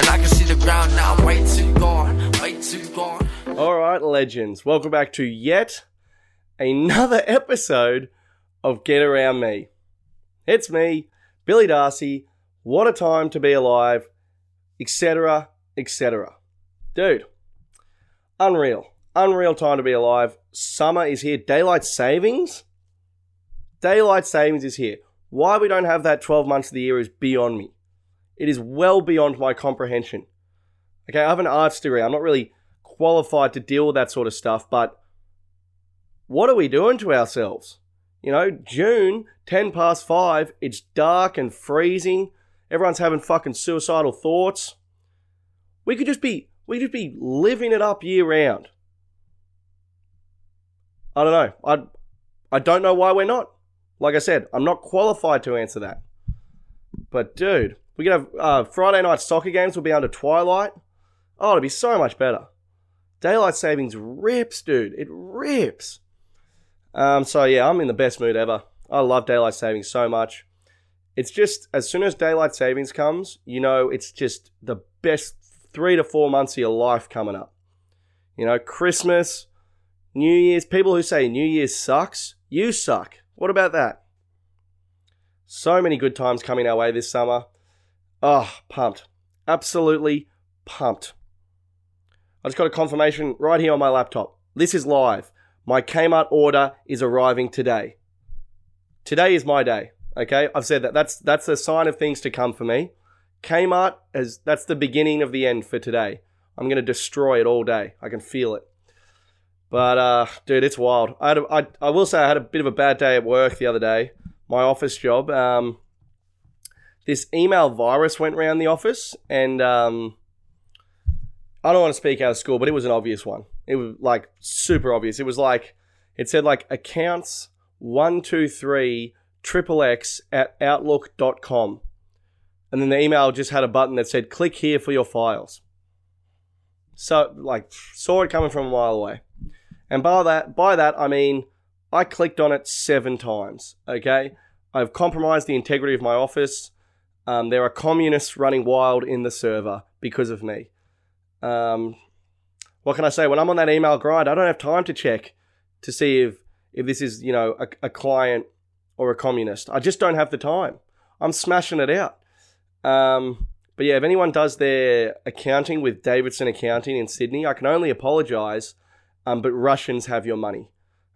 And I can see the ground now, way too gone, way too gone. All right, legends. Welcome back to yet another episode of Get Around Me. It's me, Billy Darcy. What a time to be alive, etc., etc. Dude, unreal. Unreal time to be alive. Summer is here. Daylight savings? Daylight savings is here. Why we don't have that 12 months of the year is beyond me. It is well beyond my comprehension. Okay, I have an arts degree. I'm not really qualified to deal with that sort of stuff, but what are we doing to ourselves? You know, June, 10 past 5, it's dark and freezing. Everyone's having fucking suicidal thoughts. We could just be we could just be living it up year round. I don't know. I I don't know why we're not. Like I said, I'm not qualified to answer that. But dude, we could have uh, Friday night soccer games will be under twilight. Oh, it'd be so much better. Daylight savings rips, dude. It rips. Um, so yeah, I'm in the best mood ever. I love daylight savings so much. It's just as soon as daylight savings comes, you know, it's just the best three to four months of your life coming up. You know, Christmas, New Year's. People who say New Year's sucks, you suck. What about that? So many good times coming our way this summer. Oh, pumped. Absolutely pumped. I just got a confirmation right here on my laptop. This is live. My Kmart order is arriving today. Today is my day. Okay, I've said that. That's that's a sign of things to come for me. Kmart is that's the beginning of the end for today. I'm gonna destroy it all day. I can feel it. But uh, dude, it's wild. I, had a, I I will say I had a bit of a bad day at work the other day. My office job. Um, this email virus went around the office, and um, I don't want to speak out of school, but it was an obvious one. It was like super obvious. It was like it said like accounts one two three triple x at outlook.com. And then the email just had a button that said click here for your files. So like saw it coming from a mile away. And by that by that I mean I clicked on it seven times. Okay? I've compromised the integrity of my office. Um, there are communists running wild in the server because of me. Um, what can I say? When I'm on that email grind, I don't have time to check to see if if this is you know a, a client or a communist. I just don't have the time. I'm smashing it out. Um, but yeah, if anyone does their accounting with Davidson Accounting in Sydney, I can only apologise. Um, but Russians have your money.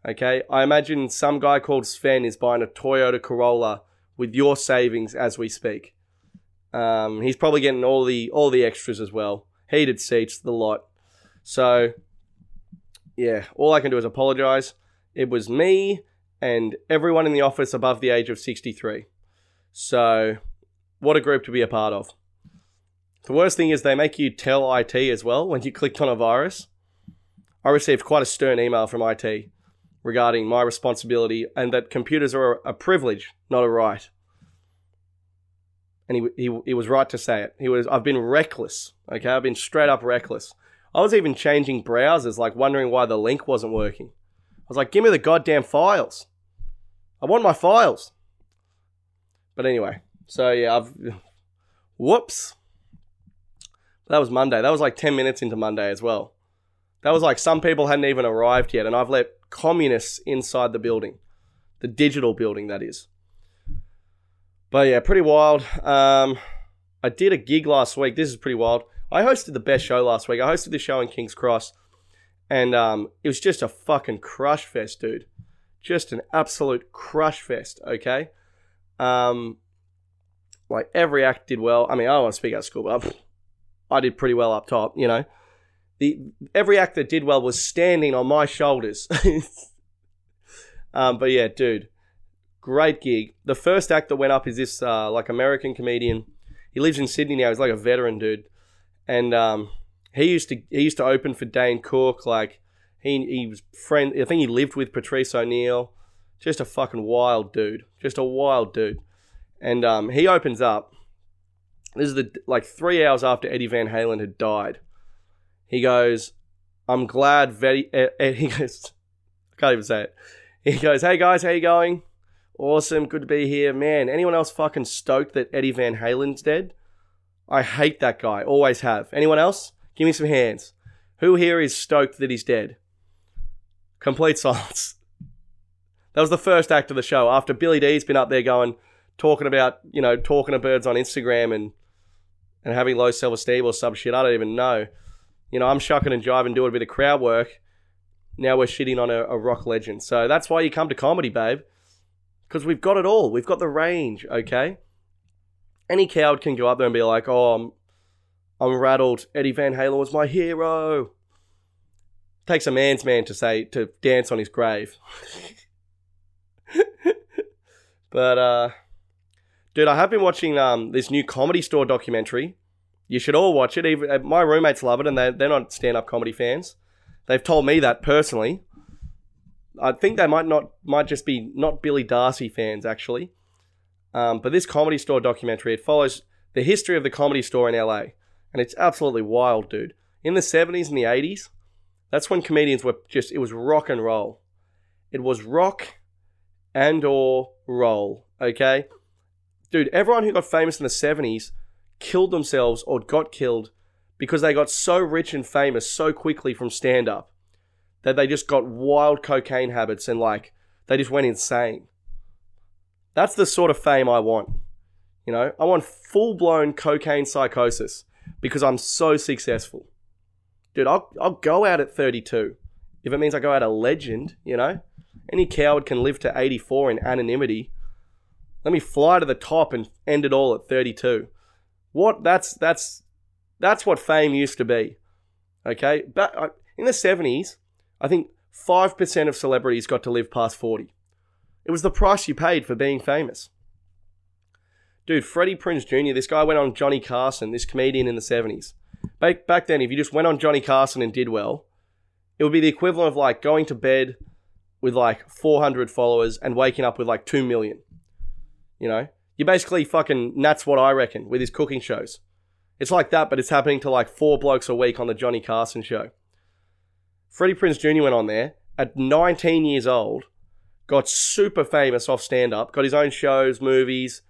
Okay, I imagine some guy called Sven is buying a Toyota Corolla with your savings as we speak. Um, he's probably getting all the all the extras as well, heated seats, the lot. So, yeah, all I can do is apologize. It was me and everyone in the office above the age of 63. So, what a group to be a part of. The worst thing is they make you tell IT as well when you clicked on a virus. I received quite a stern email from IT regarding my responsibility and that computers are a privilege, not a right. And he, he, he was right to say it. He was, I've been reckless. Okay, I've been straight up reckless. I was even changing browsers, like wondering why the link wasn't working. I was like, give me the goddamn files. I want my files. But anyway, so yeah, I've. Whoops. That was Monday. That was like 10 minutes into Monday as well. That was like some people hadn't even arrived yet, and I've let communists inside the building. The digital building, that is. But yeah, pretty wild. Um, I did a gig last week. This is pretty wild. I hosted the best show last week. I hosted the show in King's Cross, and um, it was just a fucking crush fest, dude. Just an absolute crush fest. Okay, um, like every act did well. I mean, I don't want to speak out of school, but I did pretty well up top. You know, the every act that did well was standing on my shoulders. um, but yeah, dude, great gig. The first act that went up is this uh, like American comedian. He lives in Sydney now. He's like a veteran dude and um, he used to he used to open for Dane Cook. Like he he was friend. I think he lived with Patrice O'Neal. Just a fucking wild dude. Just a wild dude. And um, he opens up. This is the like three hours after Eddie Van Halen had died. He goes, "I'm glad." Very. Eh, eh, he goes, I can't even say it. He goes, "Hey guys, how you going? Awesome, good to be here, man. Anyone else fucking stoked that Eddie Van Halen's dead?" I hate that guy. Always have. Anyone else? Give me some hands. Who here is stoked that he's dead? Complete silence. That was the first act of the show. After Billy D's been up there going, talking about, you know, talking to birds on Instagram and and having low self esteem or some shit. I don't even know. You know, I'm shucking and jiving, doing a bit of crowd work. Now we're shitting on a, a rock legend. So that's why you come to comedy, babe. Because we've got it all. We've got the range, okay? Any coward can go up there and be like, oh, I'm, I'm rattled. Eddie Van Halen was my hero. Takes a man's man to say, to dance on his grave. but, uh, dude, I have been watching um, this new comedy store documentary. You should all watch it. Even uh, my roommates love it, and they they're not stand up comedy fans. They've told me that personally. I think they might not might just be not Billy Darcy fans actually. Um, but this comedy store documentary it follows the history of the comedy store in LA, and it's absolutely wild, dude. In the seventies and the eighties, that's when comedians were just it was rock and roll. It was rock and or roll. Okay, dude. Everyone who got famous in the seventies killed themselves or got killed because they got so rich and famous so quickly from stand up that they just got wild cocaine habits and like they just went insane. That's the sort of fame I want. You know, I want full blown cocaine psychosis because I'm so successful. Dude, I'll, I'll go out at 32 if it means I go out a legend, you know? Any coward can live to 84 in anonymity. Let me fly to the top and end it all at 32. What? That's that's that's what fame used to be. Okay, but uh, in the 70s, I think 5% of celebrities got to live past 40. It was the price you paid for being famous. Dude, Freddie Prinze Jr., this guy went on Johnny Carson, this comedian in the 70s. Back, back then, if you just went on Johnny Carson and did well, it would be the equivalent of like going to bed with like 400 followers and waking up with like 2 million. You know? You basically fucking, that's what I reckon with his cooking shows. It's like that, but it's happening to like four blokes a week on the Johnny Carson show. Freddie Prinze Jr. went on there at 19 years old, got super famous off stand up, got his own shows, movies.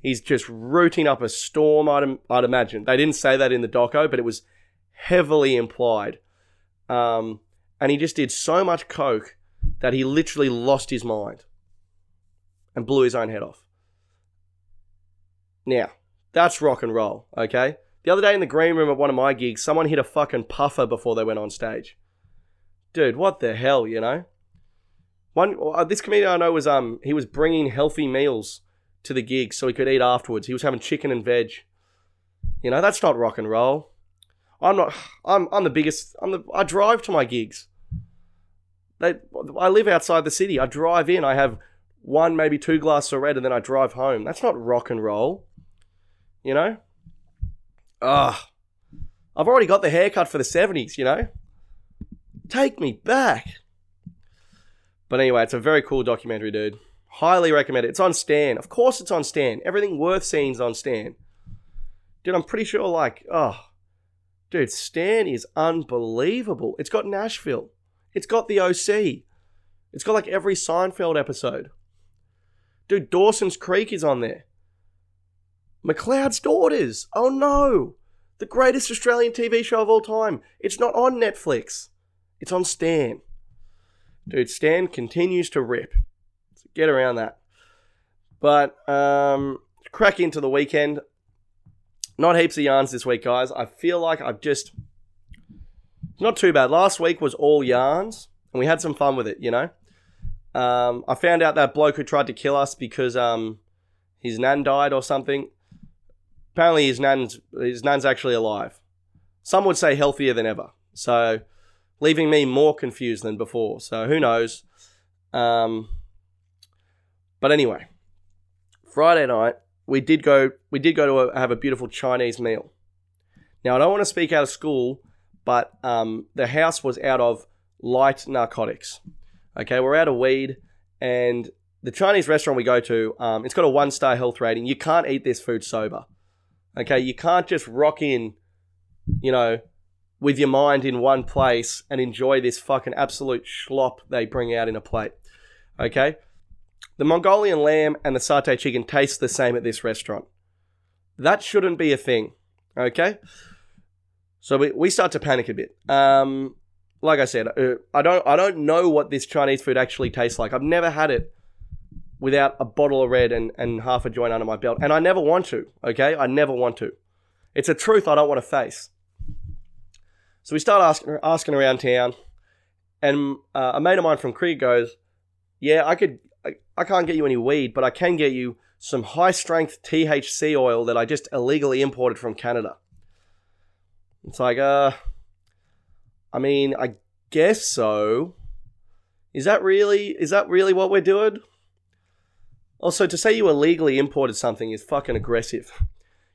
He's just rooting up a storm, I'd, I'd imagine. They didn't say that in the doco, but it was heavily implied. Um, and he just did so much coke that he literally lost his mind and blew his own head off. Now, that's rock and roll, okay? The other day in the green room at one of my gigs, someone hit a fucking puffer before they went on stage. Dude, what the hell, you know? One uh, this comedian I know was um he was bringing healthy meals to the gig so he could eat afterwards. He was having chicken and veg. You know, that's not rock and roll. I'm not I'm I'm the biggest I'm the I drive to my gigs. They, I live outside the city. I drive in. I have one, maybe two glasses of red, and then I drive home. That's not rock and roll. You know? Ah, I've already got the haircut for the 70s, you know? Take me back. But anyway, it's a very cool documentary, dude. Highly recommend it. It's on Stan. Of course it's on Stan. Everything worth seeing's on Stan. Dude, I'm pretty sure, like, oh, dude, Stan is unbelievable. It's got Nashville. It's got the OC. It's got like every Seinfeld episode. Dude, Dawson's Creek is on there. McLeod's Daughters. Oh no! The greatest Australian TV show of all time. It's not on Netflix. It's on Stan. Dude, Stan continues to rip. So get around that. But um crack into the weekend. Not heaps of yarns this week, guys. I feel like I've just not too bad. Last week was all yarns, and we had some fun with it, you know. Um, I found out that bloke who tried to kill us because um, his nan died or something apparently his nan's his nan's actually alive. Some would say healthier than ever. So leaving me more confused than before. So who knows? Um, but anyway, Friday night we did go we did go to a, have a beautiful Chinese meal. Now I don't want to speak out of school, but um, the house was out of light narcotics. Okay, we're out of weed, and the Chinese restaurant we go to, um, it's got a one star health rating. You can't eat this food sober. Okay, you can't just rock in, you know, with your mind in one place and enjoy this fucking absolute schlop they bring out in a plate. Okay? The Mongolian lamb and the satay chicken taste the same at this restaurant. That shouldn't be a thing. Okay. So we, we start to panic a bit. Um, like I said, uh, I don't I don't know what this Chinese food actually tastes like. I've never had it without a bottle of red and, and half a joint under my belt, and I never want to. Okay, I never want to. It's a truth I don't want to face. So we start asking asking around town, and uh, a mate of mine from Krieg goes, "Yeah, I could. I, I can't get you any weed, but I can get you some high strength THC oil that I just illegally imported from Canada." It's like, uh, I mean, I guess so. Is that really is that really what we're doing? Also, to say you illegally imported something is fucking aggressive.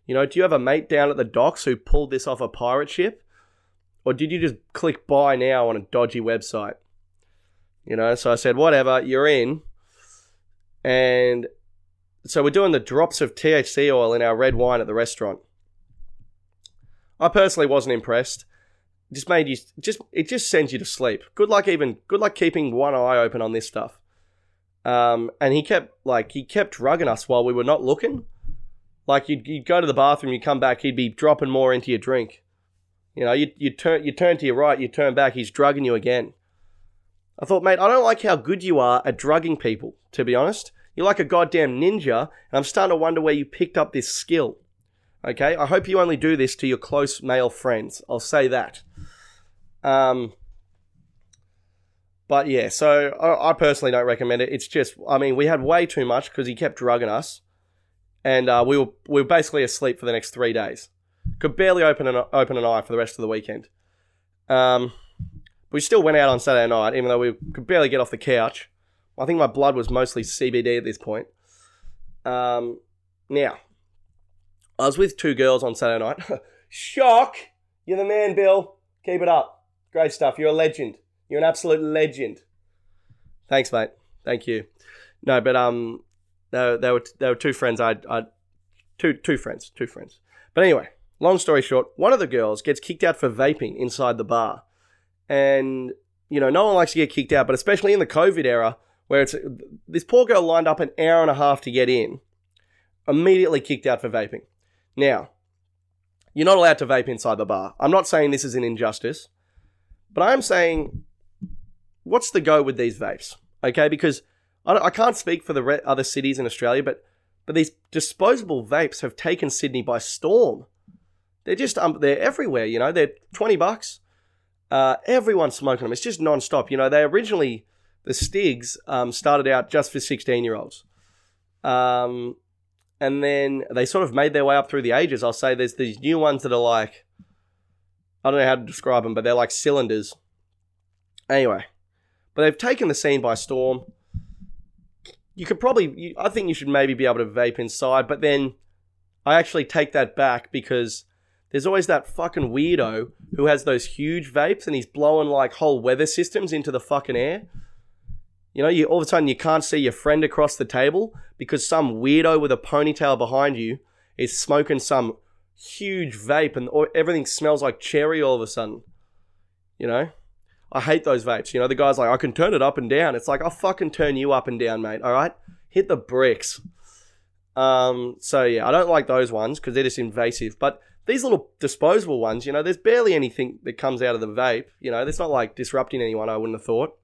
You know, do you have a mate down at the docks who pulled this off a pirate ship? Or did you just click buy now on a dodgy website? You know, so I said, whatever, you're in. And so we're doing the drops of THC oil in our red wine at the restaurant. I personally wasn't impressed. Just made you just it just sends you to sleep. Good luck even good luck keeping one eye open on this stuff. Um, and he kept like he kept drugging us while we were not looking. Like you'd, you'd go to the bathroom, you come back, he'd be dropping more into your drink. You know, you you turn you turn to your right, you turn back, he's drugging you again. I thought, mate, I don't like how good you are at drugging people. To be honest, you're like a goddamn ninja, and I'm starting to wonder where you picked up this skill. Okay, I hope you only do this to your close male friends. I'll say that. Um, but yeah, so I, I, personally don't recommend it. It's just, I mean, we had way too much because he kept drugging us, and uh, we were we were basically asleep for the next three days. Could barely open an open an eye for the rest of the weekend. Um, we still went out on Saturday night, even though we could barely get off the couch. I think my blood was mostly CBD at this point. Um, now, I was with two girls on Saturday night. Shock! You're the man, Bill. Keep it up. Great stuff. You're a legend. You're an absolute legend. Thanks, mate. Thank you. No, but um, there, there were there were two friends. I I two two friends, two friends. But anyway, long story short, one of the girls gets kicked out for vaping inside the bar, and you know no one likes to get kicked out, but especially in the COVID era where it's this poor girl lined up an hour and a half to get in, immediately kicked out for vaping. Now, you're not allowed to vape inside the bar. I'm not saying this is an injustice, but I am saying, what's the go with these vapes? Okay, because I, I can't speak for the re- other cities in Australia, but but these disposable vapes have taken Sydney by storm. They're just um, they're everywhere. You know, they're twenty bucks. Uh, everyone's smoking them. It's just non-stop. You know, they originally the Stigs um, started out just for sixteen year olds. Um, and then they sort of made their way up through the ages. I'll say there's these new ones that are like, I don't know how to describe them, but they're like cylinders. Anyway, but they've taken the scene by storm. You could probably, I think you should maybe be able to vape inside, but then I actually take that back because there's always that fucking weirdo who has those huge vapes and he's blowing like whole weather systems into the fucking air. You know, you all of a sudden you can't see your friend across the table because some weirdo with a ponytail behind you is smoking some huge vape and everything smells like cherry all of a sudden. You know? I hate those vapes. You know, the guy's like, I can turn it up and down. It's like, I'll fucking turn you up and down, mate. All right? Hit the bricks. Um, so yeah, I don't like those ones because they're just invasive. But these little disposable ones, you know, there's barely anything that comes out of the vape. You know, it's not like disrupting anyone, I wouldn't have thought.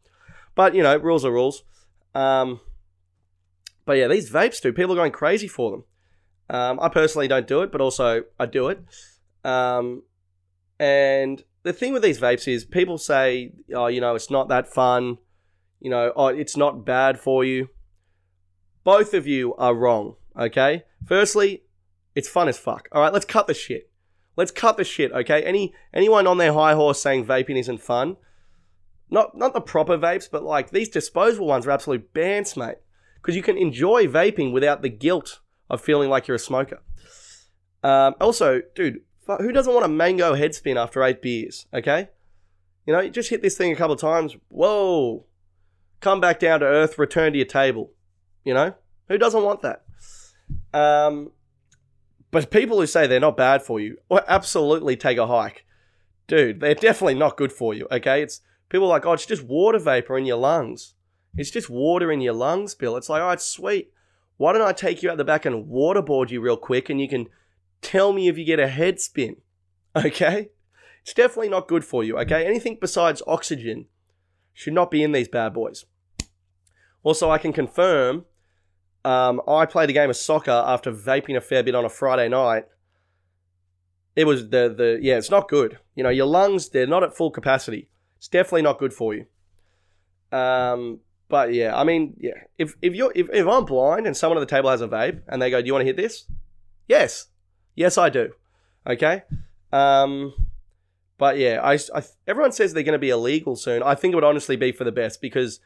But you know, rules are rules. Um, but yeah, these vapes do. People are going crazy for them. Um, I personally don't do it, but also I do it. Um, and the thing with these vapes is people say, oh, you know, it's not that fun. You know, oh, it's not bad for you. Both of you are wrong, okay? Firstly, it's fun as fuck. All right, let's cut the shit. Let's cut the shit, okay? Any anyone on their high horse saying vaping isn't fun, not not the proper vapes, but like these disposable ones are absolute bants, mate. Because you can enjoy vaping without the guilt of feeling like you're a smoker. Um, also, dude, who doesn't want a mango head spin after eight beers? Okay, you know, you just hit this thing a couple of times. Whoa, come back down to earth, return to your table. You know, who doesn't want that? Um, but people who say they're not bad for you, well, absolutely take a hike, dude. They're definitely not good for you. Okay, it's People like, oh, it's just water vapor in your lungs. It's just water in your lungs, Bill. It's like, oh, it's sweet. Why don't I take you out the back and waterboard you real quick and you can tell me if you get a head spin. Okay? It's definitely not good for you, okay? Anything besides oxygen should not be in these bad boys. Also, I can confirm um, I played a game of soccer after vaping a fair bit on a Friday night. It was the the yeah, it's not good. You know, your lungs they're not at full capacity. It's definitely not good for you. Um, but yeah, I mean, yeah, if if you're if, if I'm blind and someone at the table has a vape and they go, "Do you want to hit this?" Yes, yes, I do. Okay. Um, but yeah, I, I everyone says they're going to be illegal soon. I think it would honestly be for the best because,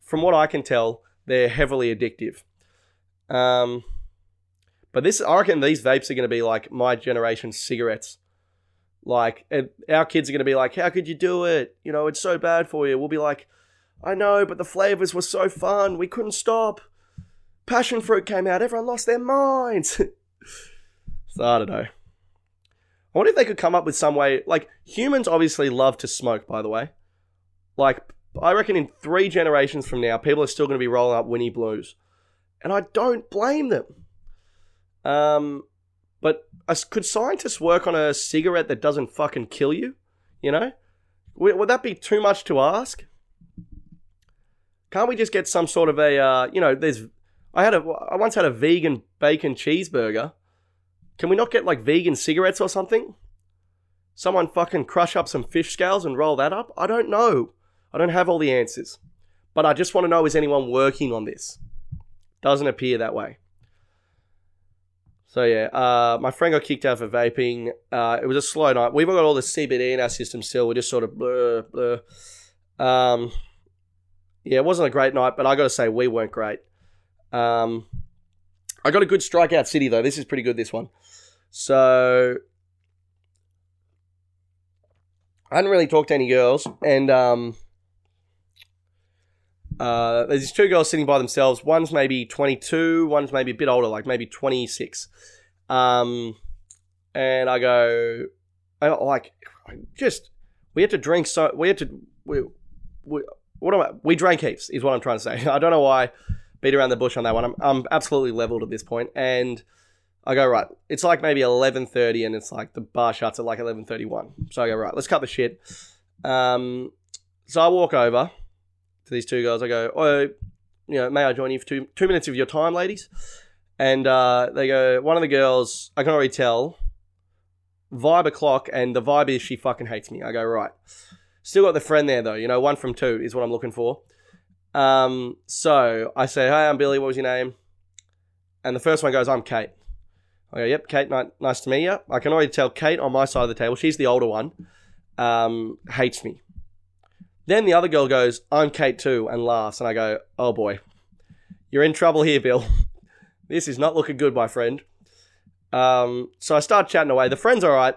from what I can tell, they're heavily addictive. Um, but this, I reckon these vapes are going to be like my generation's cigarettes. Like, our kids are going to be like, "How could you do it? You know, it's so bad for you." We'll be like, "I know, but the flavors were so fun. We couldn't stop." Passion fruit came out. Everyone lost their minds. so I don't know. I wonder if they could come up with some way. Like humans obviously love to smoke. By the way, like I reckon in three generations from now, people are still going to be rolling up Winnie Blues, and I don't blame them. Um, but could scientists work on a cigarette that doesn't fucking kill you? You know, would, that be too much to ask? Can't we just get some sort of a uh, you know? There's I had a I once had a vegan bacon cheeseburger can we not get like vegan cigarettes or something? Someone fucking crush up some fish scales and roll that up? I don't know. I don't have all the answers. But I just want to know is anyone working on this? Doesn't appear that way. So yeah, uh, my friend got kicked out for vaping. Uh, it was a slow night. We've got all the CBD in our system still. We're just sort of blur, blur. Um, yeah, it wasn't a great night, but I got to say we weren't great. Um, I got a good strikeout city though. This is pretty good. This one. So I hadn't really talked to any girls, and um, uh, there's these two girls sitting by themselves. One's maybe 22, one's maybe a bit older, like maybe 26. Um, and I go, I like, just we had to drink so we had to we, we what am I, we drank heaps is what I'm trying to say. I don't know why beat around the bush on that one. I'm I'm absolutely leveled at this point, and I go right. It's like maybe eleven thirty, and it's like the bar shuts at like eleven thirty one. So I go right. Let's cut the shit. Um, so I walk over to these two girls. I go, oh, you know, may I join you for two two minutes of your time, ladies? And uh, they go. One of the girls, I can already tell, vibe o'clock, and the vibe is she fucking hates me. I go right. Still got the friend there though. You know, one from two is what I'm looking for. Um, so I say, hi, I'm Billy. What was your name? And the first one goes, I'm Kate. I go, yep, Kate, nice to meet you. I can already tell Kate on my side of the table, she's the older one, um, hates me. Then the other girl goes, I'm Kate too, and laughs. And I go, oh boy, you're in trouble here, Bill. this is not looking good, my friend. Um, so I start chatting away. The friend's all right.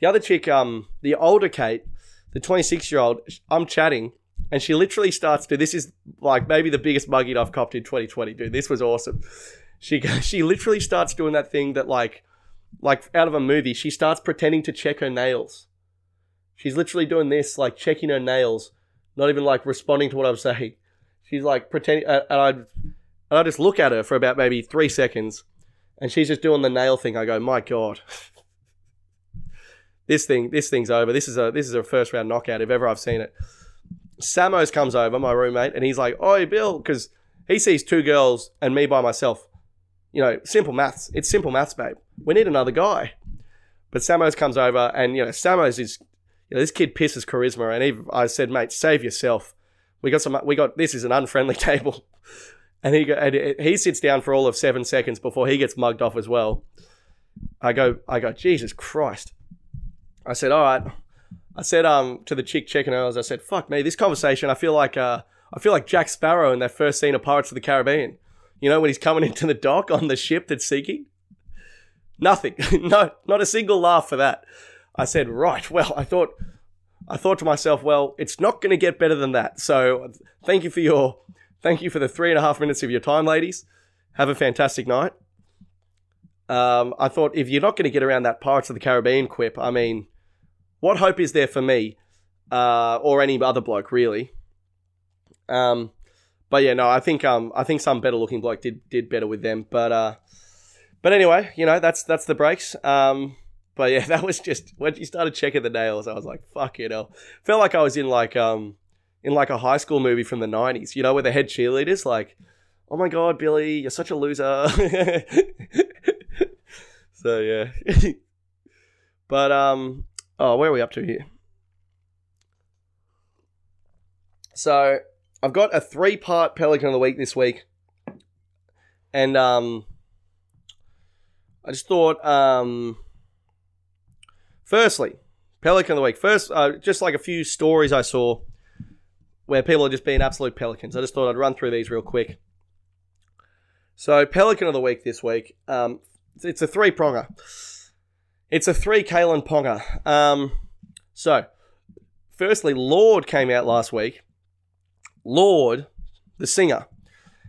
The other chick, um, the older Kate, the 26 year old, I'm chatting, and she literally starts to. This is like maybe the biggest mugging I've copped in 2020, dude. This was awesome she she literally starts doing that thing that like like out of a movie. She starts pretending to check her nails. She's literally doing this, like checking her nails, not even like responding to what I'm saying. She's like pretending, and I and I just look at her for about maybe three seconds, and she's just doing the nail thing. I go, my god. this thing, this thing's over. This is a this is a first round knockout if ever I've seen it. Samos comes over, my roommate, and he's like, "Oi, Bill," because he sees two girls and me by myself you know, simple maths. It's simple maths, babe. We need another guy. But Samos comes over, and you know, Samos is, you know, this kid pisses charisma, and he, I said, mate, save yourself. We got some. We got this is an unfriendly table, and he and he sits down for all of seven seconds before he gets mugged off as well. I go, I go, Jesus Christ. I said, all right. I said um to the chick checking out, I said, fuck me, this conversation. I feel like uh I feel like Jack Sparrow in that first scene of Pirates of the Caribbean. You know, when he's coming into the dock on the ship that's sinking? Nothing. no, not a single laugh for that. I said, right, well, I thought I thought to myself, well, it's not going to get better than that. So thank you for your thank you for the three and a half minutes of your time, ladies. Have a fantastic night. Um, I thought if you're not going to get around that Pirates of the Caribbean quip, I mean, what hope is there for me uh, or any other bloke really? Um, but yeah, no, I think um I think some better looking bloke did did better with them. But uh, but anyway, you know that's that's the breaks. Um, but yeah, that was just when you started checking the nails. I was like, "Fuck it, hell!" Felt like I was in like um in like a high school movie from the '90s. You know, where the head cheerleaders like, "Oh my god, Billy, you're such a loser." so yeah, but um, oh, where are we up to here? So I've got a three-part Pelican of the week this week, and um, I just thought um, firstly, Pelican of the week. First, uh, just like a few stories I saw where people are just being absolute pelicans. I just thought I'd run through these real quick. So, Pelican of the week this week. Um, it's a three pronger. It's a three Kalyn Ponga. Um, so, firstly, Lorde came out last week. Lorde, the singer.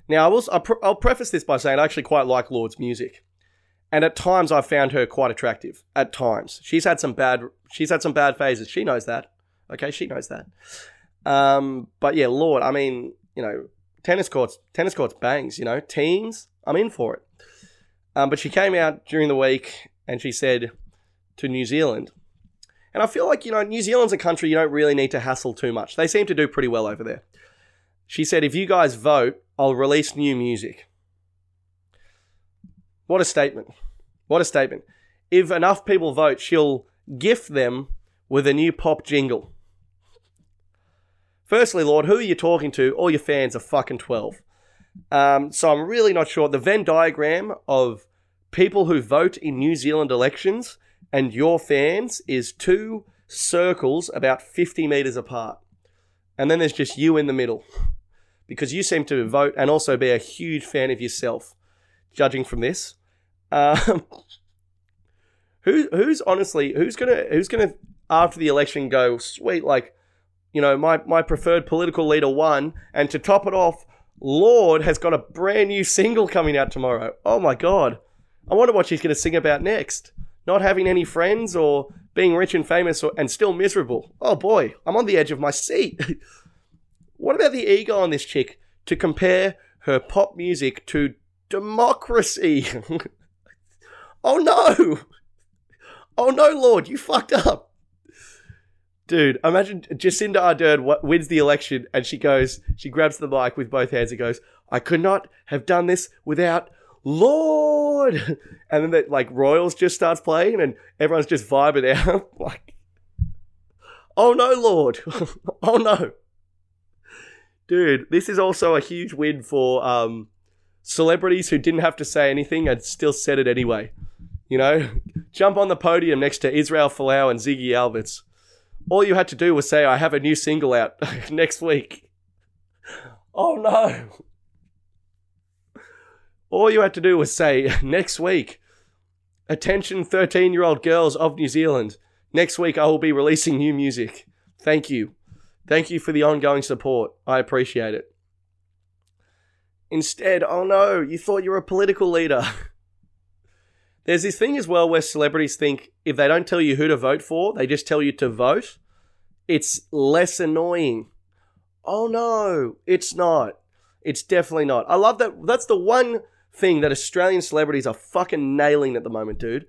Now, I will, I'll, preface this by saying I actually quite like Lorde's music, and at times I've found her quite attractive. At times, she's had some bad, she's had some bad phases. She knows that. Okay, she knows that. Um, but yeah, Lorde, I mean, you know, tennis courts, tennis courts bangs, you know, teams, I'm in for it. Um, but she came out during the week and she said to New Zealand, and I feel like, you know, New Zealand's a country you don't really need to hassle too much. They seem to do pretty well over there. She said, if you guys vote, I'll release new music. What a statement. What a statement. If enough people vote, she'll gift them with a new pop jingle. Firstly, Lorde, who are you talking to? All your fans are fucking 12. Um, so I'm really not sure. The Venn diagram of people who vote in New Zealand elections and your fans is two circles about 50 meters apart. And then there's just you in the middle. Because you seem to vote and also be a huge fan of yourself, judging from this. Um, who, who's honestly, who's gonna, who's gonna after the election go, sweet, like, you know, my, my preferred political leader won, and to top it off, Lorde has got a brand new single coming out tomorrow. Oh my god. I wonder what she's going to sing about next. Not having any friends or being rich and famous and still miserable. Oh boy, I'm on the edge of my seat. what about the ego on this chick to compare her pop music to democracy? oh no! Oh no, Lorde, you fucked up. Dude, imagine Jacinda Ardern wins the election and she goes, she grabs the mic with both hands and goes, I could not have done this without Lorde. And then that like Royals just starts playing and everyone's just vibing out. like, oh no, Lorde, oh no. Dude, this is also a huge win for um, celebrities who didn't have to say anything and still said it anyway. You know, jump on the podium next to Israel Folau and Ziggy Alberts all you had to do was say, I have a new single out next week. Oh no. All you had to do was say, next week, attention 13 year old girls of New Zealand, next week I will be releasing new music. Thank you. Thank you for the ongoing support. I appreciate it. Instead, oh no, you thought you were a political leader. There's this thing as well where celebrities think if they don't tell you who to vote for, they just tell you to vote. It's less annoying. Oh no, it's not. It's definitely not. I love that. That's the one thing that Australian celebrities are fucking nailing at the moment, dude.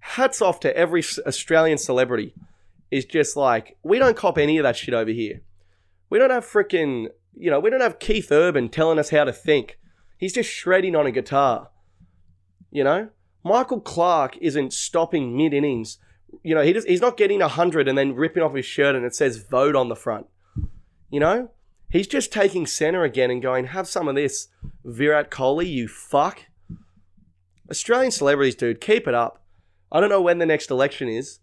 Hats off to every Australian celebrity. Is just like, we don't cop any of that shit over here. We don't have freaking, you know, we don't have Keith Urban telling us how to think. He's just shredding on a guitar. You know? Michael Clarke isn't stopping mid innings. You know, he he's not getting 100 and then ripping off his shirt and it says vote on the front. You know? He's just taking center again and going, have some of this, Virat Kohli, you fuck. Australian celebrities, dude, keep it up. I don't know when the next election is.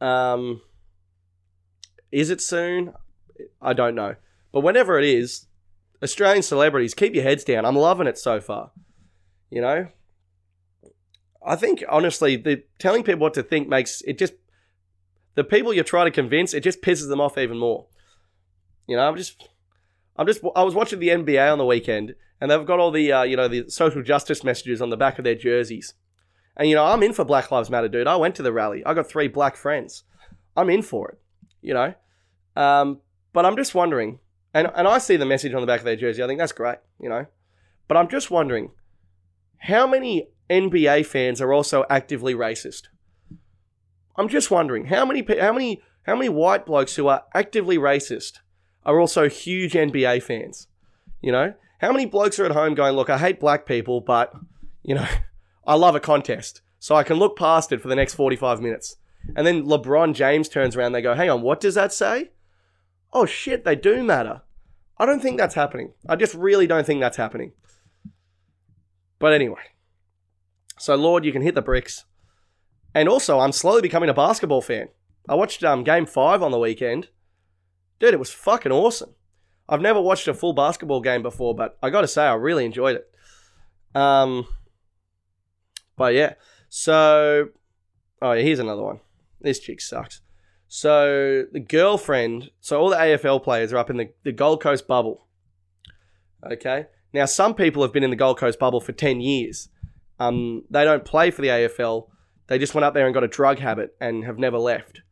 Um, is it soon? I don't know. But whenever it is, Australian celebrities, keep your heads down. I'm loving it so far. You know, I think honestly, the telling people what to think makes it just the people you're trying to convince, it just pisses them off even more. You know, I'm just, I'm just, I was watching the NBA on the weekend, and they've got all the, uh, you know, the social justice messages on the back of their jerseys. And you know, I'm in for Black Lives Matter, dude. I went to the rally. I got three black friends. I'm in for it. You know, um, but I'm just wondering, and and I see the message on the back of their jersey. I think that's great. You know, but I'm just wondering, how many NBA fans are also actively racist. I'm just wondering how many how many how many white blokes who are actively racist are also huge NBA fans. You know, how many blokes are at home going, "Look, I hate black people, but you know, I love a contest, so I can look past it for the next 45 minutes." And then LeBron James turns around, they go, "Hang on, what does that say?" Oh shit, they do matter. I don't think that's happening. I just really don't think that's happening. But anyway, so Lorde, you can hit the bricks. And also, I'm slowly becoming a basketball fan. I watched um, Game Five on the weekend. Dude, it was fucking awesome. I've never watched a full basketball game before, but I got to say, I really enjoyed it. Um, but yeah, so oh yeah, here's another one. This chick sucks. So the girlfriend, so all the AFL players are up in the, the Gold Coast bubble. Okay. Now some people have been in the Gold Coast bubble for ten years. Um, they don't play for the AFL. They just went up there and got a drug habit and have never left.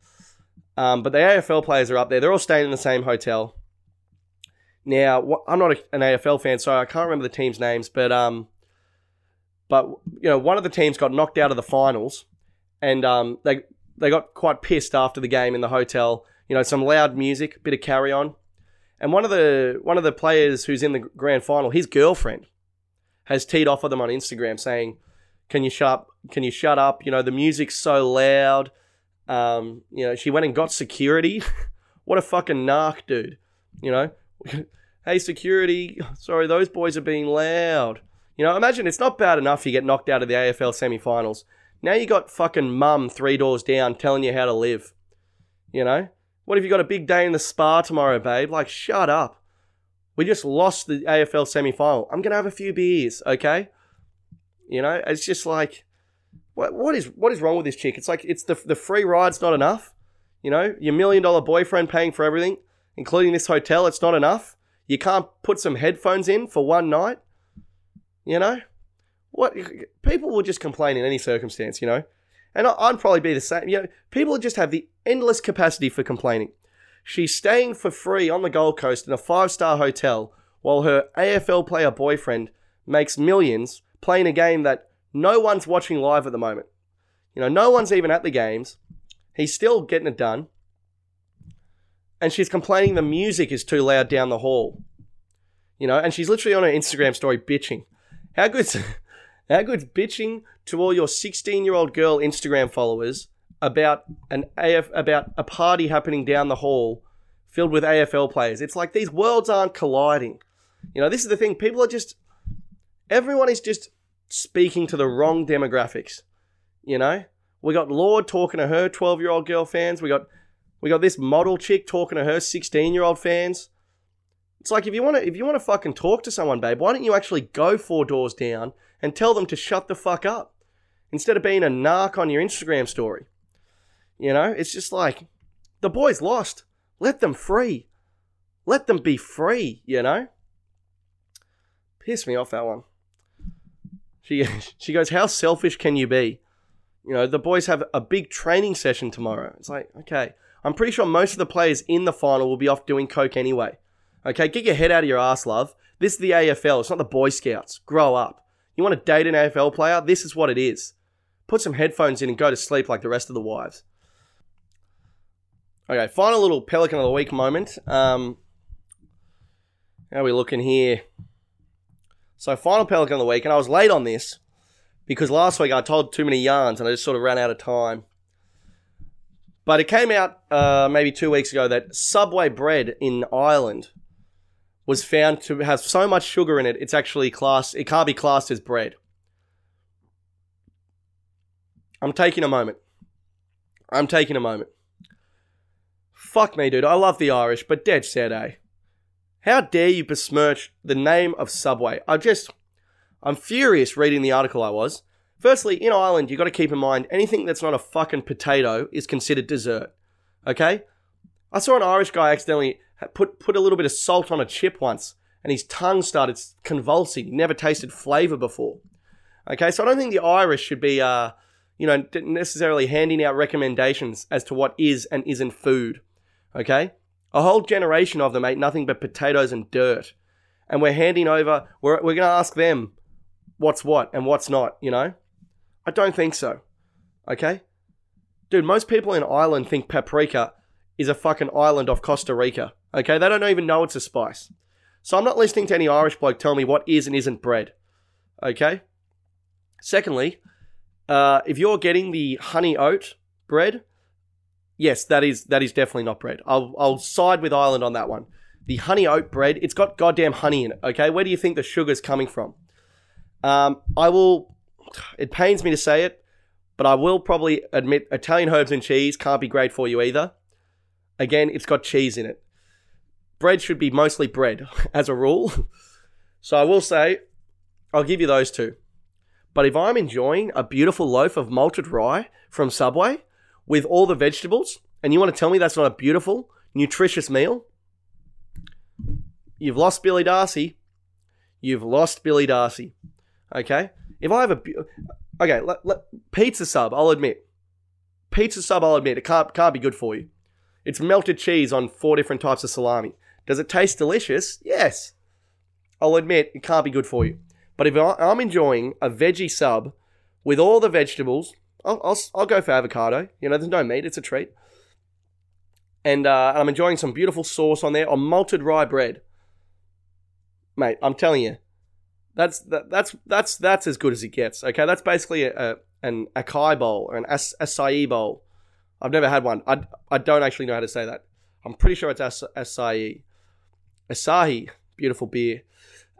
Um, but the AFL players are up there. They're all staying in the same hotel. Now, I'm not an AFL fan, so I can't remember the teams' names, but um, but you know, one of the teams got knocked out of the finals, and um, they they got quite pissed after the game in the hotel. You know, some loud music, a bit of carry on, and one of the one of the players who's in the grand final, his girlfriend, has teed off of them on Instagram saying, "Can you shut up? Can you shut up? You know, the music's so loud." Um, you know, she went and got security. what a fucking narc, dude. You know, hey security, sorry, those boys are being loud. You know, imagine it's not bad enough you get knocked out of the AFL semi-finals. Now you got fucking mum three doors down telling you how to live. You know, what if you got a big day in the spa tomorrow, babe? Like, shut up. We just lost the AFL semi-final. I'm gonna have a few beers, okay? You know, it's just like, what what is what is wrong with this chick? It's like it's the the free ride's not enough. You know, your million dollar boyfriend paying for everything, including this hotel. It's not enough. You can't put some headphones in for one night. You know, what people will just complain in any circumstance. You know, and I- I'd probably be the same. You know, people just have the endless capacity for complaining. She's staying for free on the Gold Coast in a five star hotel while her AFL player boyfriend makes millions playing a game that no one's watching live at the moment. You know, no one's even at the games. He's still getting it done. And she's complaining the music is too loud down the hall. You know, and she's literally on her Instagram story bitching. How good's how good's bitching to all your 16 year old girl Instagram followers about an AF about a party happening down the hall filled with AFL players? It's like these worlds aren't colliding. You know, this is the thing. People are just everyone is just speaking to the wrong demographics. You know, we got Lorde talking to her 12 year old girl fans. We got we got this model chick talking to her 16 year old fans. It's like if you want to if you want to fucking talk to someone, babe, why don't you actually go four doors down and tell them to shut the fuck up instead of being a narc on your Instagram story? You know, it's just like the boys lost. Let them free. Let them be free. You know. Piss me off that one. She she goes, how selfish can you be? You know, the boys have a big training session tomorrow. It's like, okay, I'm pretty sure most of the players in the final will be off doing coke anyway. Okay, get your head out of your ass, love. This is the AFL. It's not the Boy Scouts. Grow up. You want to date an AFL player? This is what it is. Put some headphones in and go to sleep like the rest of the wives. Okay, final little Pelican of the Week moment. Um, how are we looking here? So, final Pelican of the Week, and I was late on this because last week I told too many yarns and I just sort of ran out of time. But it came out uh, maybe two weeks ago that Subway bread in Ireland was found to have so much sugar in it, it's actually classed, it can't be classed as bread. I'm taking a moment. I'm taking a moment. Fuck me, dude. I love the Irish, but dead set, eh? How dare you besmirch the name of Subway? I just, I'm furious reading the article I was. Firstly, in Ireland, you've got to keep in mind anything that's not a fucking potato is considered dessert. Okay? I saw an Irish guy accidentally put, put a little bit of salt on a chip once, and his tongue started convulsing. He never tasted flavour before. Okay, so I don't think the Irish should be, uh, you know, necessarily handing out recommendations as to what is and isn't food. Okay? A whole generation of them ate nothing but potatoes and dirt. And we're handing over, we're, we're going to ask them what's what and what's not, you know? I don't think so. Okay? Dude, most people in Ireland think paprika is a fucking island off Costa Rica. Okay? They don't even know it's a spice. So I'm not listening to any Irish bloke tell me what is and isn't bread. Okay? Secondly, uh, if you're getting the honey oat bread, yes, that is that is definitely not bread. I'll I'll side with Ireland on that one. The honey oat bread, it's got goddamn honey in it. Okay, where do you think the sugar's coming from? Um, I will. It pains me to say it, but I will probably admit Italian herbs and cheese can't be great for you either. Again, it's got cheese in it. Bread should be mostly bread, as a rule. So I will say, I'll give you those two. But if I'm enjoying a beautiful loaf of malted rye from Subway with all the vegetables, and you want to tell me that's not a beautiful, nutritious meal, you've lost Billy Darcy. You've lost Billy Darcy. Okay? If I have a. Okay, let, let, pizza sub, I'll admit. Pizza sub, I'll admit, it can't, can't be good for you. It's melted cheese on four different types of salami. Does it taste delicious? Yes. I'll admit, it can't be good for you. But if I'm enjoying a veggie sub with all the vegetables, I'll, I'll, I'll go for avocado. You know, there's no meat, it's a treat. And uh, I'm enjoying some beautiful sauce on there on malted rye bread. Mate, I'm telling you, that's that, that's that's that's as good as it gets. Okay, that's basically a, a an acai bowl or an as, acai bowl. I've never had one. I, I don't actually know how to say that. I'm pretty sure it's as, acai. Asahi, beautiful beer.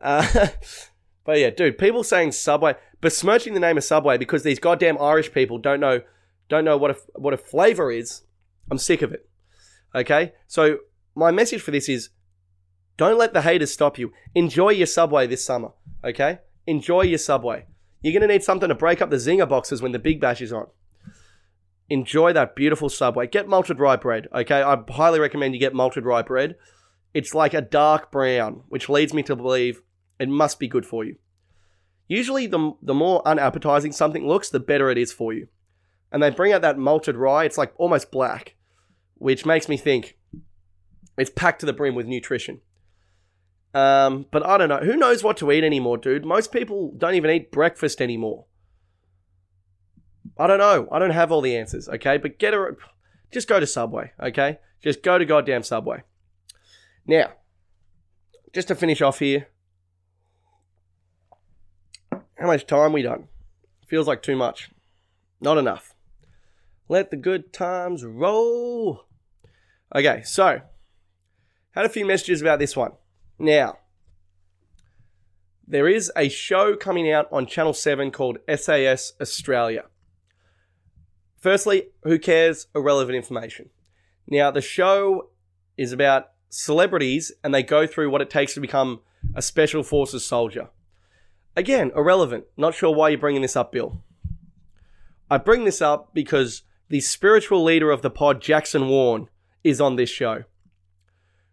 Uh, but yeah, dude, people saying Subway, besmirching the name of Subway because these goddamn Irish people don't know don't know what a what a flavor is. I'm sick of it. Okay, so my message for this is, don't let the haters stop you. Enjoy your Subway this summer. Okay, enjoy your Subway. You're gonna need something to break up the zinger boxes when the Big Bash is on. Enjoy that beautiful Subway. Get malted rye bread. Okay, I highly recommend you get malted rye bread. It's like a dark brown, which leads me to believe it must be good for you. Usually, the, the more unappetizing something looks, the better it is for you. And they bring out that malted rye, it's like almost black, which makes me think it's packed to the brim with nutrition. Um, but I don't know. Who knows what to eat anymore, dude? Most people don't even eat breakfast anymore. I don't know. I don't have all the answers, okay? But get a. Just go to Subway, okay? Just go to goddamn Subway. Now, just to finish off here, how much time we done? Feels like too much. Not enough. Let the good times roll. Okay, so had a few messages about this one. Now, there is a show coming out on Channel 7 called SAS Australia. Firstly, who cares? Irrelevant information. Now, the show is about celebrities and they go through what it takes to become a special forces soldier. Again, irrelevant. Not sure why you're bringing this up, Bill. I bring this up because the spiritual leader of the pod, Jackson Warne, is on this show.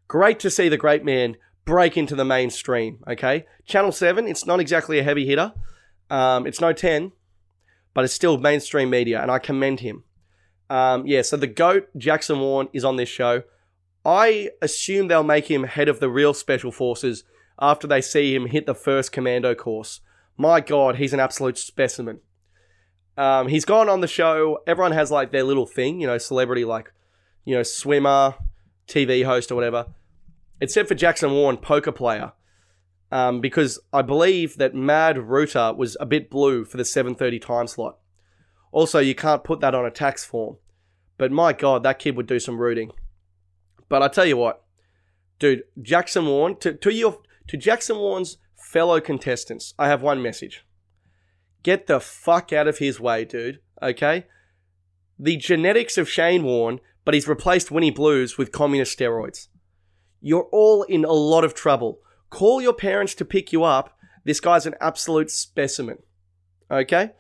Great to see the great man break into the mainstream, okay? Channel 7, it's not exactly a heavy hitter. Um, it's no 10, but it's still mainstream media, and I commend him. Um, yeah, so the GOAT, Jackson Warne, is on this show. I assume they'll make him head of the real special forces after they see him hit the first commando course. My God, he's an absolute specimen. Um, he's gone on the show. Everyone has like their little thing, you know, celebrity like, you know, swimmer, TV host or whatever. Except for Jackson Warne, poker player. Um, because I believe that Mad Router was a bit blue for the 7:30 time slot. Also, you can't put that on a tax form. But my God, that kid would do some rooting. But I tell you what, dude, Jackson Warne to, to your to Jackson Warne's fellow contestants, I have one message. Get the fuck out of his way, dude. Okay? The genetics of Shane Warne, but he's replaced Winnie Blues with communist steroids. You're all in a lot of trouble. Call your parents to pick you up. This guy's an absolute specimen. Okay?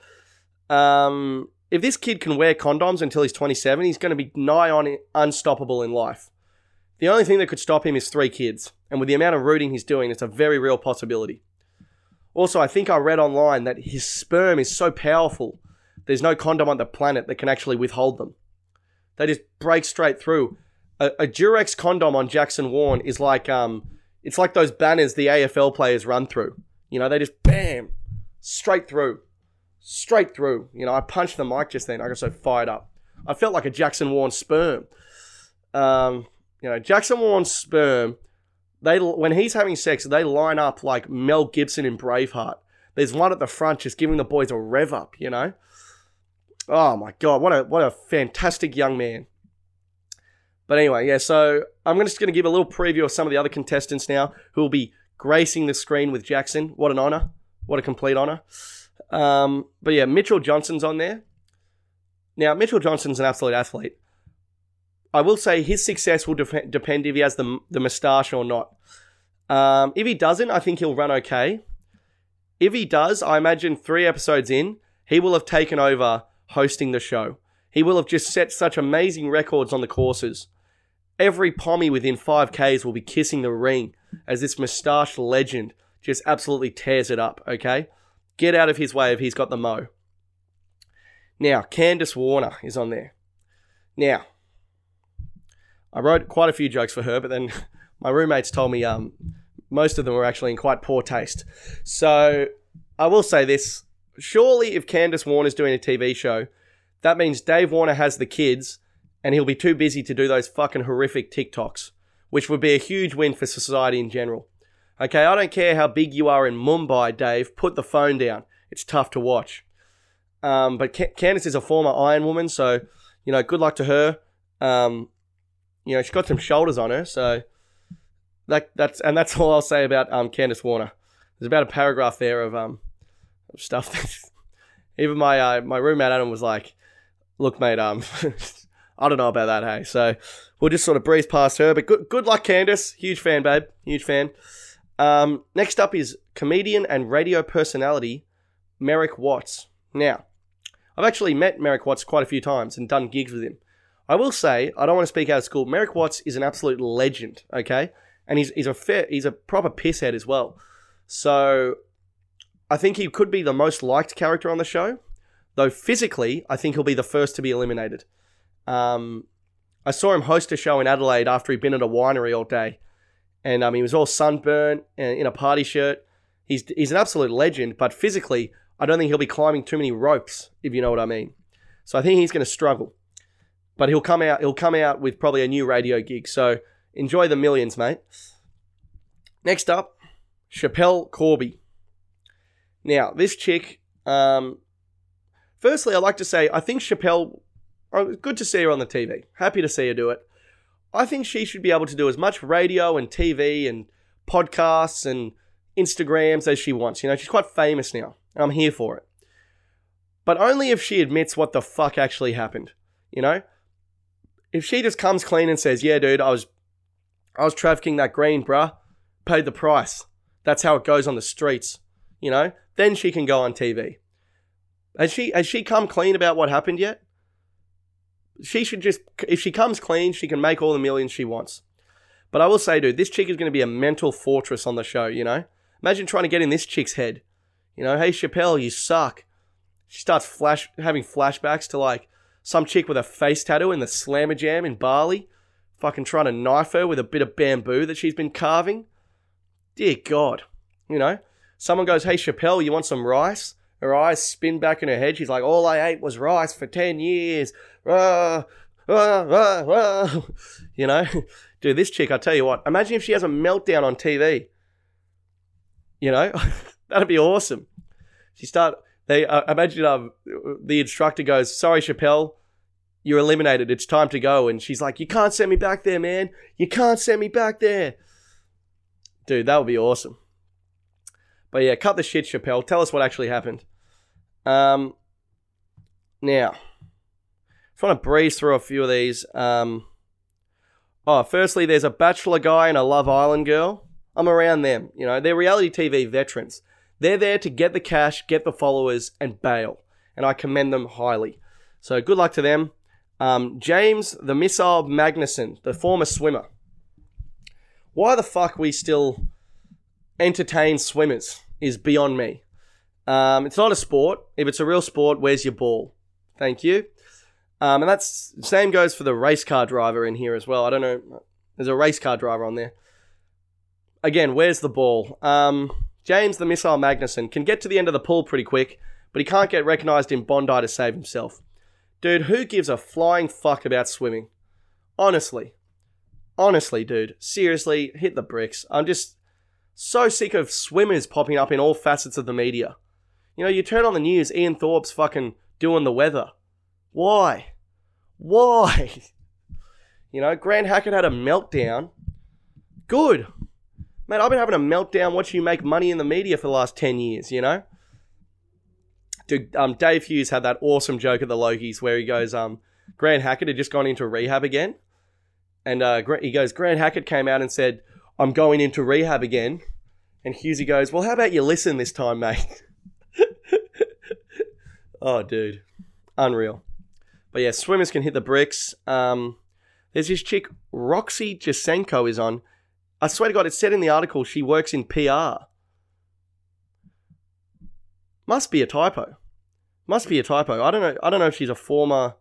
Um, if this kid can wear condoms until he's 27, he's going to be nigh on unstoppable in life. The only thing that could stop him is three kids. And with the amount of rooting he's doing, it's a very real possibility. Also, I think I read online that his sperm is so powerful, there's no condom on the planet that can actually withhold them. They just break straight through. A, a Durex condom on Jackson Warne is like um, it's like those banners the AFL players run through. You know, they just bam, straight through. straight through. You know, I punched the mic just then. I got so fired up. I felt like a Jackson Warne sperm. Um, you know, Jackson Warne's sperm. They when he's having sex, they line up like Mel Gibson in Braveheart. There's one at the front just giving the boys a rev up. You know. Oh my god, what a what a fantastic young man. But anyway, yeah, so I'm just going to give a little preview of some of the other contestants now who will be gracing the screen with Jackson. What an honor. What a complete honor. Um, but yeah, Mitchell Johnson's on there. Now, Mitchell Johnson's an absolute athlete. I will say his success will def- depend if he has the, the moustache or not. Um, if he doesn't, I think he'll run okay. If he does, I imagine three episodes in, he will have taken over hosting the show. He will have just set such amazing records on the courses. Every pommy within 5Ks will be kissing the ring as this moustache legend just absolutely tears it up, okay? Get out of his way if he's got the mo. Now, Candice Warner is on there. Now, I wrote quite a few jokes for her, but then my roommates told me um, most of them were actually in quite poor taste. So I will say this surely, if Candice Warner's doing a TV show, that means Dave Warner has the kids and he'll be too busy to do those fucking horrific TikToks, which would be a huge win for society in general. Okay, I don't care how big you are in Mumbai, Dave, put the phone down. It's tough to watch. Um, but Candice is a former Iron Woman, so, you know, good luck to her. Um, you know, she's got some shoulders on her, so that that's and that's all I'll say about um Candice Warner. There's about a paragraph there of um of stuff even my uh, my roommate Adam was like, "Look, mate, um, I don't know about that, hey." So we'll just sort of breeze past her. But good good luck, Candice. Huge fan, babe. Huge fan. Um, next up is comedian and radio personality Merrick Watts. Now, I've actually met Merrick Watts quite a few times and done gigs with him. I will say, I don't want to speak out of school. Merrick Watts is an absolute legend, okay? And he's, he's a fair, he's a proper pisshead as well. So I think he could be the most liked character on the show, though physically, I think he'll be the first to be eliminated. Um, I saw him host a show in Adelaide after he'd been at a winery all day, and um, he was all sunburnt and in a party shirt. He's he's an absolute legend, but physically, I don't think he'll be climbing too many ropes, if you know what I mean. So I think he's going to struggle, but he'll come out. He'll come out with probably a new radio gig. So enjoy the millions, mate. Next up, Schapelle Corby. Now, this chick, um, firstly, I'd like to say I think Schapelle, oh, good to see her on the TV. Happy to see her do it. I think she should be able to do as much radio and TV and podcasts and Instagrams as she wants. You know, she's quite famous now, and I'm here for it. But only if she admits what the fuck actually happened. You know? If she just comes clean and says, Yeah, dude, I was I was trafficking that green, bruh. Paid the price. That's how it goes on the streets. You know? Then she can go on TV. Has she has she come clean about what happened yet? She should just if she comes clean, she can make all the millions she wants. But I will say, dude, this chick is going to be a mental fortress on the show, you know? Imagine trying to get in this chick's head. You know, hey Schapelle, you suck. She starts flash having flashbacks to like some chick with a face tattoo in the slammer jam in Bali, fucking trying to knife her with a bit of bamboo that she's been carving. Dear God. You know? Someone goes, Hey Schapelle, you want some rice? Her eyes spin back in her head. She's like, All I ate was rice for 10 years. Ah, ah, ah, ah. You know? Dude, this chick, I tell you what, imagine if she has a meltdown on TV. You know? That'd be awesome. She start, they, uh, imagine um, the instructor goes, Sorry, Schapelle, you're eliminated. It's time to go. And she's like, You can't send me back there, man. You can't send me back there. Dude, that would be awesome. But yeah, cut the shit, Schapelle. Tell us what actually happened. Um, now, just want to breeze through a few of these. Um, oh, firstly, there's a Bachelor guy and a Love Island girl. I'm around them. You know, they're reality TV veterans. They're there to get the cash, get the followers, and bail. And I commend them highly. So good luck to them. Um, James, the missile Magnussen, the former swimmer. Why the fuck we still entertain swimmers is beyond me. Um, it's not a sport. If it's a real sport, where's your ball? Thank you. Um, and that's same goes for the race car driver in here as well. I don't know. There's a race car driver on there. Again, where's the ball? Um, James the Missile Magnussen can get to the end of the pool pretty quick, but he can't get recognised in Bondi to save himself. Dude, who gives a flying fuck about swimming? Honestly. Honestly, dude. Seriously, hit the bricks. I'm just so sick of swimmers popping up in all facets of the media. You know, you turn on the news, Ian Thorpe's fucking doing the weather. Why? Why? You know, Grant Hackett had a meltdown. Good. Man, I've been having a meltdown watching you make money in the media for the last 10 years, you know? Dude, um, Dave Hughes had that awesome joke at the Logies where he goes, um, Grant Hackett had just gone into rehab again. And uh, he goes, Grant Hackett came out and said, I'm going into rehab again. And Hughesy goes, Well, how about you listen this time, mate? oh, dude. Unreal. But yeah, swimmers can hit the bricks. Um, there's this chick, Roxy Jacenko, is on. I swear to God, it said in the article she works in PR. Must be a typo. Must be a typo. I don't know. I don't know if she's a former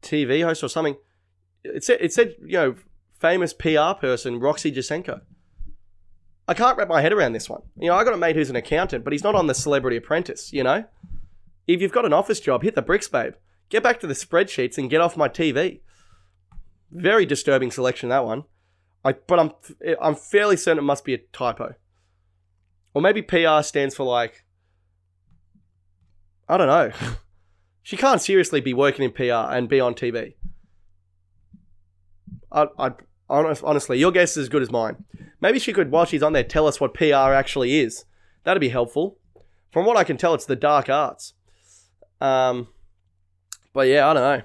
TV host or something. It said, it said you know, famous PR person Roxy Jacenko. I can't wrap my head around this one. You know, I got a mate who's an accountant, but he's not on the Celebrity Apprentice. You know, if you've got an office job, hit the bricks, babe. Get back to the spreadsheets and get off my TV. Very disturbing selection that one. I but I'm I'm fairly certain it must be a typo. Or maybe PR stands for like I don't know. she can't seriously be working in PR and be on TV. I, I honestly, your guess is as good as mine. Maybe she could, while she's on there, tell us what PR actually is. That'd be helpful. From what I can tell, it's the dark arts. Um, but yeah, I don't know.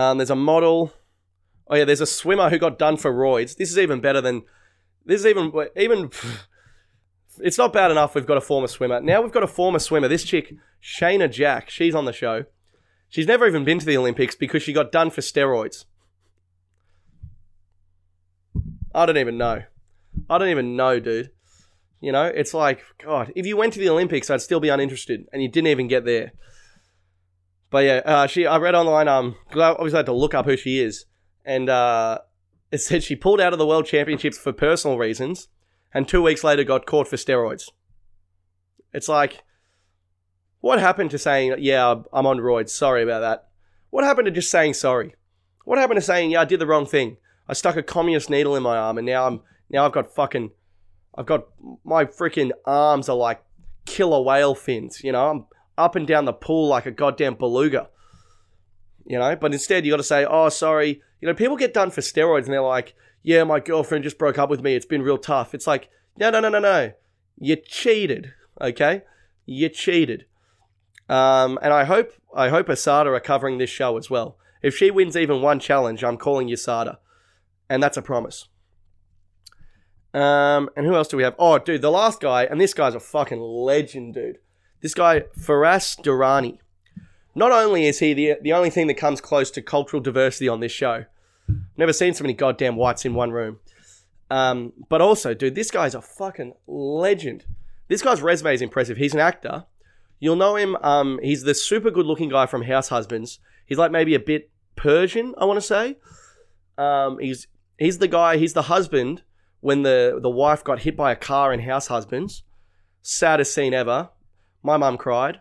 Um, there's a model. Oh yeah, there's a swimmer who got done for roids. This is even better than. This is even even. It's not bad enough. We've got a former swimmer. Now we've got a former swimmer. This chick, Shayna Jack. She's on the show. She's never even been to the Olympics because she got done for steroids. I don't even know. I don't even know, dude. You know, it's like, God, if you went to the Olympics, I'd still be uninterested, and you didn't even get there. But yeah, uh, she I read online. Um, I obviously had to look up who she is, and uh, it said she pulled out of the World Championships for personal reasons, and two weeks later got caught for steroids. It's like, what happened to saying, "Yeah, I'm on roids. Sorry about that." What happened to just saying sorry? What happened to saying, "Yeah, I did the wrong thing. I stuck a communist needle in my arm, and now I'm now I've got fucking, I've got my freaking arms are like killer whale fins. You know, I'm up and down the pool like a goddamn beluga. You know, but instead you got to say, oh, sorry. You know, people get done for steroids and they're like, yeah, my girlfriend just broke up with me. It's been real tough. It's like, no, no, no, no, no. You cheated, okay? You cheated. Um, and I hope I hope ASADA are covering this show as well. If she wins even one challenge, I'm calling USADA. And that's a promise. Um, and who else do we have? Oh, dude, the last guy, and this guy's a fucking legend, dude. This guy, Firass Dirani. Not only is he the, the only thing that comes close to cultural diversity on this show, never seen so many goddamn whites in one room. Um, but also, dude, this guy's a fucking legend. This guy's resume is impressive. He's an actor. You'll know him. Um, he's the super good looking guy from House Husbands. He's like maybe a bit Persian, I want to say. Um, he's he's the guy. He's the husband when the the wife got hit by a car in House Husbands. Saddest scene ever. My mum cried.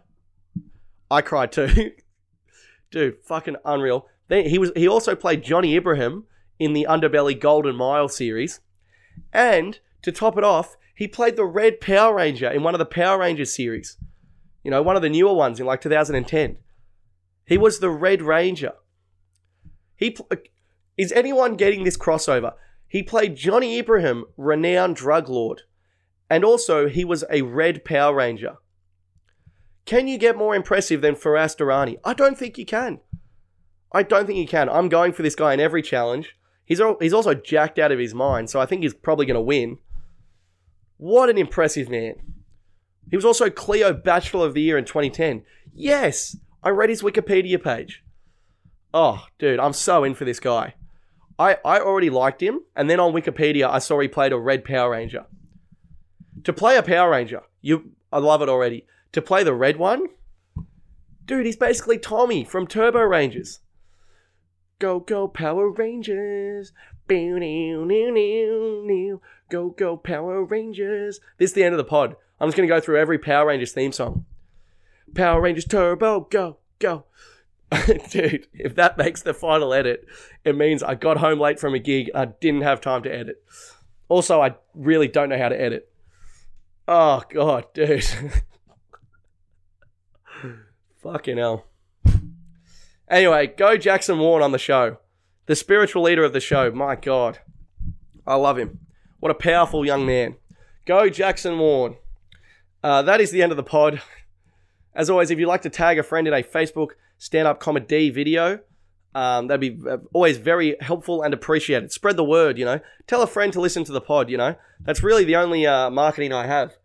I cried too. Dude, fucking unreal. Then he was he also played Johnny Ibrahim in the Underbelly Golden Mile series. And to top it off, he played the Red Power Ranger in one of the Power Rangers series. You know, one of the newer ones in like 2010. He was the Red Ranger. He uh, is anyone getting this crossover? He played Johnny Ibrahim, renowned drug lord, and also he was a Red Power Ranger. Can you get more impressive than Firass Dirani? I don't think you can. I don't think you can. I'm going for this guy in every challenge. He's he's also jacked out of his mind, so I think he's probably going to win. What an impressive man. He was also Cleo Bachelor of the Year in 2010. Yes, I read his Wikipedia page. Oh, dude, I'm so in for this guy. I, I already liked him, and then on Wikipedia, I saw he played a Red Power Ranger. To play a Power Ranger, you I love it already. To play the red one, dude, he's basically Tommy from Turbo Rangers. Go, go, Power Rangers. Go, go, Power Rangers. This is the end of the pod. I'm just going to go through every Power Rangers theme song. Power Rangers Turbo, go, go. Dude, if that makes the final edit, it means I got home late from a gig. I didn't have time to edit. Also, I really don't know how to edit. Oh, God, dude. Fucking hell. Anyway, go Jackson Warne on the show. The spiritual leader of the show. My God. I love him. What a powerful young man. Go Jackson Warne. Uh, that is the end of the pod. As always, if you'd like to tag a friend in a Facebook stand up comedy video, um, that'd be uh, always very helpful and appreciated. Spread the word, you know. Tell a friend to listen to the pod, you know. That's really the only uh, marketing I have.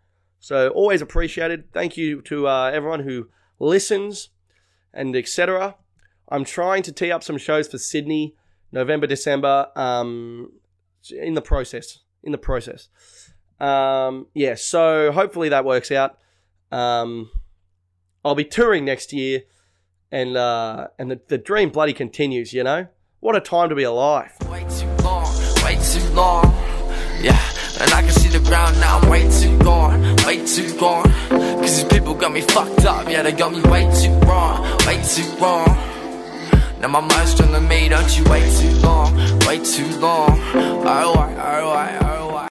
So always appreciated. Thank you to uh, everyone who listens and etc. I'm trying to tee up some shows for Sydney, November, December. Um, in the process. In the process. Um, yeah. So hopefully that works out. Um, I'll be touring next year, and uh, and the, the dream bloody continues. You know, what a time to be alive. Way too long, way too long. Yeah, and I can see the ground now. I'm way too gone, way too gone. Cause these people got me fucked up. Yeah, they got me way too wrong, way too wrong. Now my mind's telling me, don't you wait too long, way too long. Alright, alright, alright.